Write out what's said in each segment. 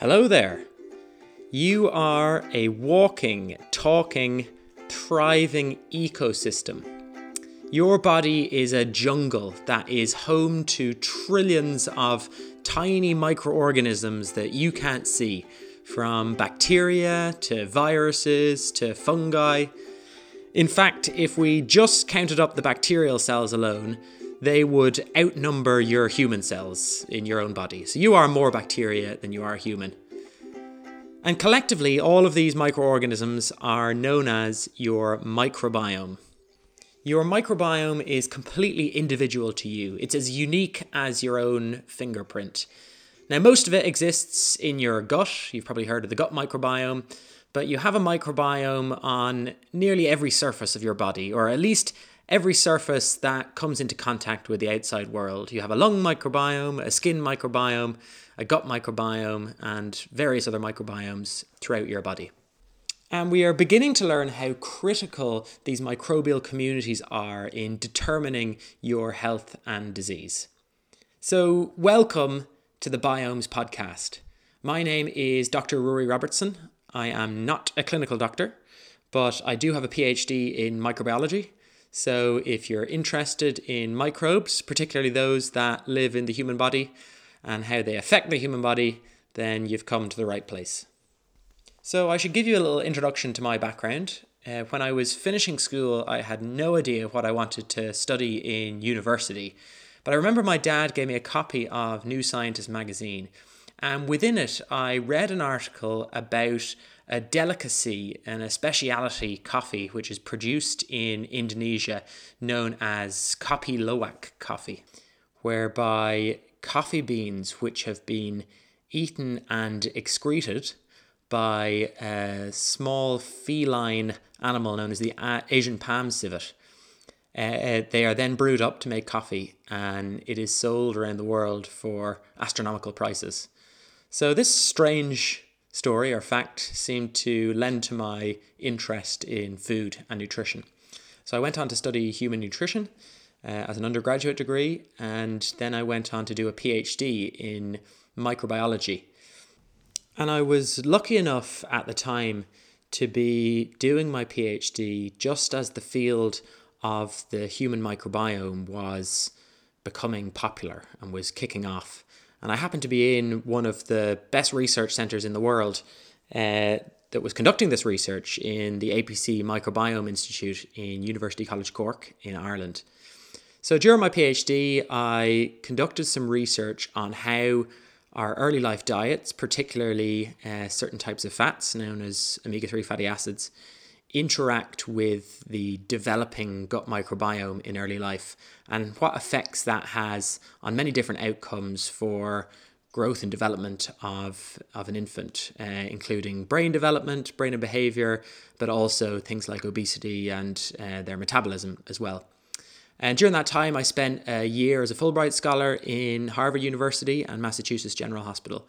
Hello there. You are a walking, talking, thriving ecosystem. Your body is a jungle that is home to trillions of tiny microorganisms that you can't see, from bacteria to viruses to fungi. In fact, if we just counted up the bacterial cells alone, they would outnumber your human cells in your own body. So you are more bacteria than you are human. And collectively, all of these microorganisms are known as your microbiome. Your microbiome is completely individual to you. It's as unique as your own fingerprint. Now, most of it exists in your gut. You've probably heard of the gut microbiome, but you have a microbiome on nearly every surface of your body, or at least every surface that comes into contact with the outside world. You have a lung microbiome, a skin microbiome, a gut microbiome, and various other microbiomes throughout your body. And we are beginning to learn how critical these microbial communities are in determining your health and disease. So, welcome to the Biomes Podcast. My name is Dr. Rory Robertson. I am not a clinical doctor, but I do have a PhD in microbiology so, if you're interested in microbes, particularly those that live in the human body and how they affect the human body, then you've come to the right place. So, I should give you a little introduction to my background. Uh, when I was finishing school, I had no idea what I wanted to study in university. But I remember my dad gave me a copy of New Scientist magazine, and within it, I read an article about a delicacy and a speciality coffee which is produced in Indonesia known as Kopi Luwak coffee, whereby coffee beans which have been eaten and excreted by a small feline animal known as the Asian palm civet. Uh, they are then brewed up to make coffee and it is sold around the world for astronomical prices. So, this strange story or fact seemed to lend to my interest in food and nutrition. So I went on to study human nutrition uh, as an undergraduate degree, and then I went on to do a PhD in microbiology. And I was lucky enough at the time to be doing my PhD just as the field of the human microbiome was becoming popular and was kicking off. And I happened to be in one of the best research centres in the world uh, that was conducting this research in the APC Microbiome Institute in University College Cork in Ireland. So during my PhD, I conducted some research on how our early life diets, particularly uh, certain types of fats known as omega 3 fatty acids, interact with the developing gut microbiome in early life and what effects that has on many different outcomes for growth and development of, of an infant, uh, including brain development, brain and behavior, but also things like obesity and uh, their metabolism as well. And during that time, I spent a year as a Fulbright scholar in Harvard University and Massachusetts General Hospital.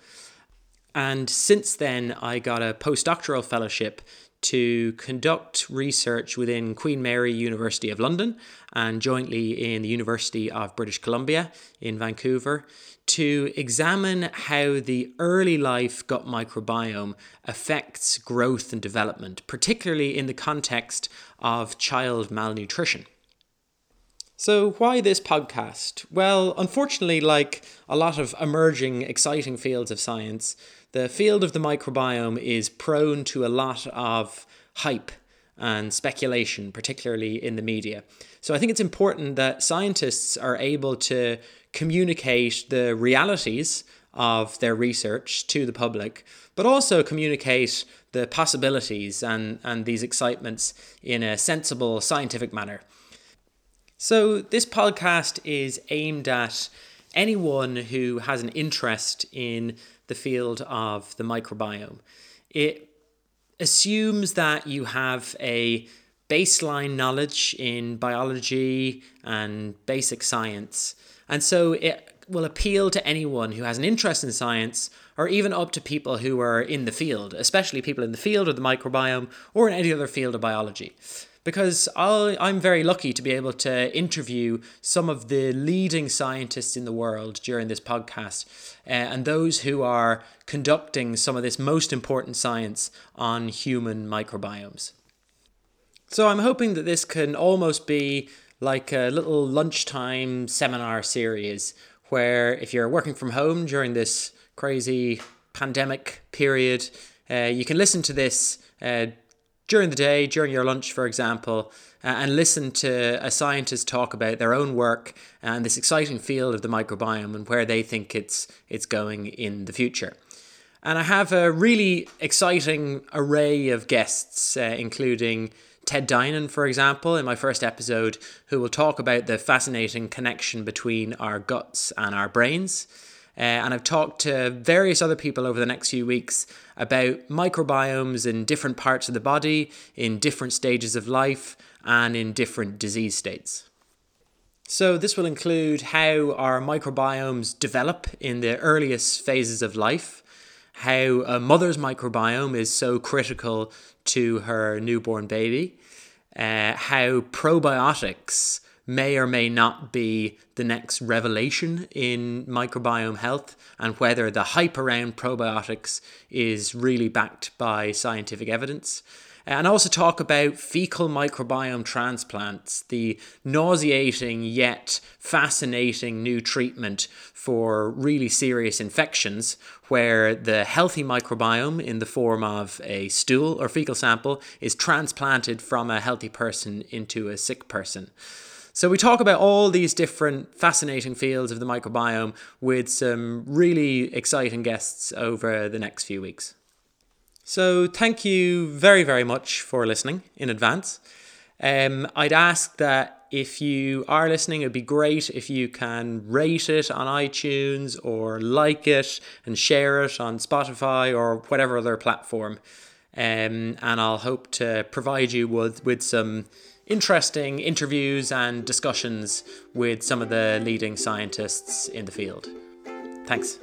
And since then, I got a postdoctoral fellowship to conduct research within Queen Mary University of London and jointly in the University of British Columbia in Vancouver to examine how the early life gut microbiome affects growth and development, particularly in the context of child malnutrition. So, why this podcast? Well, unfortunately, like a lot of emerging, exciting fields of science, the field of the microbiome is prone to a lot of hype and speculation, particularly in the media. So I think it's important that scientists are able to communicate the realities of their research to the public, but also communicate the possibilities and, and these excitements in a sensible scientific manner. So, this podcast is aimed at anyone who has an interest in the field of the microbiome. It assumes that you have a baseline knowledge in biology and basic science. And so it will appeal to anyone who has an interest in science or even up to people who are in the field, especially people in the field of the microbiome or in any other field of biology. Because i am very lucky to be able to interview some of the leading scientists in the world during this podcast uh, and those who are conducting some of this most important science on human microbiomes. So I'm hoping that this can almost be like a little lunchtime seminar series where if you're working from home during this crazy pandemic period, uh, you can listen to this uh, during the day, during your lunch, for example, uh, and listen to a scientist talk about their own work and this exciting field of the microbiome and where they think it's it's going in the future. And I have a really exciting array of guests, uh, including Ted Dinan, for example, in my first episode, who will talk about the fascinating connection between our guts and our brains. Uh, and I've talked to various other people over the next few weeks about microbiomes in different parts of the body, in different stages of life, and in different disease states. So, this will include how our microbiomes develop in the earliest phases of life, how a mother's microbiome is so critical to her newborn baby, uh, how probiotics may or may not be the next revelation in microbiome health, and whether the hype around probiotics is really backed by scientific evidence and I also talk about fecal microbiome transplants, the nauseating yet fascinating new treatment for really serious infections, where the healthy microbiome in the form of a stool or fecal sample is transplanted from a healthy person into a sick person. So, we talk about all these different fascinating fields of the microbiome with some really exciting guests over the next few weeks. So, thank you very, very much for listening in advance. Um, I'd ask that if you are listening, it'd be great if you can rate it on iTunes or like it and share it on Spotify or whatever other platform. Um, and I'll hope to provide you with, with some interesting interviews and discussions with some of the leading scientists in the field. Thanks.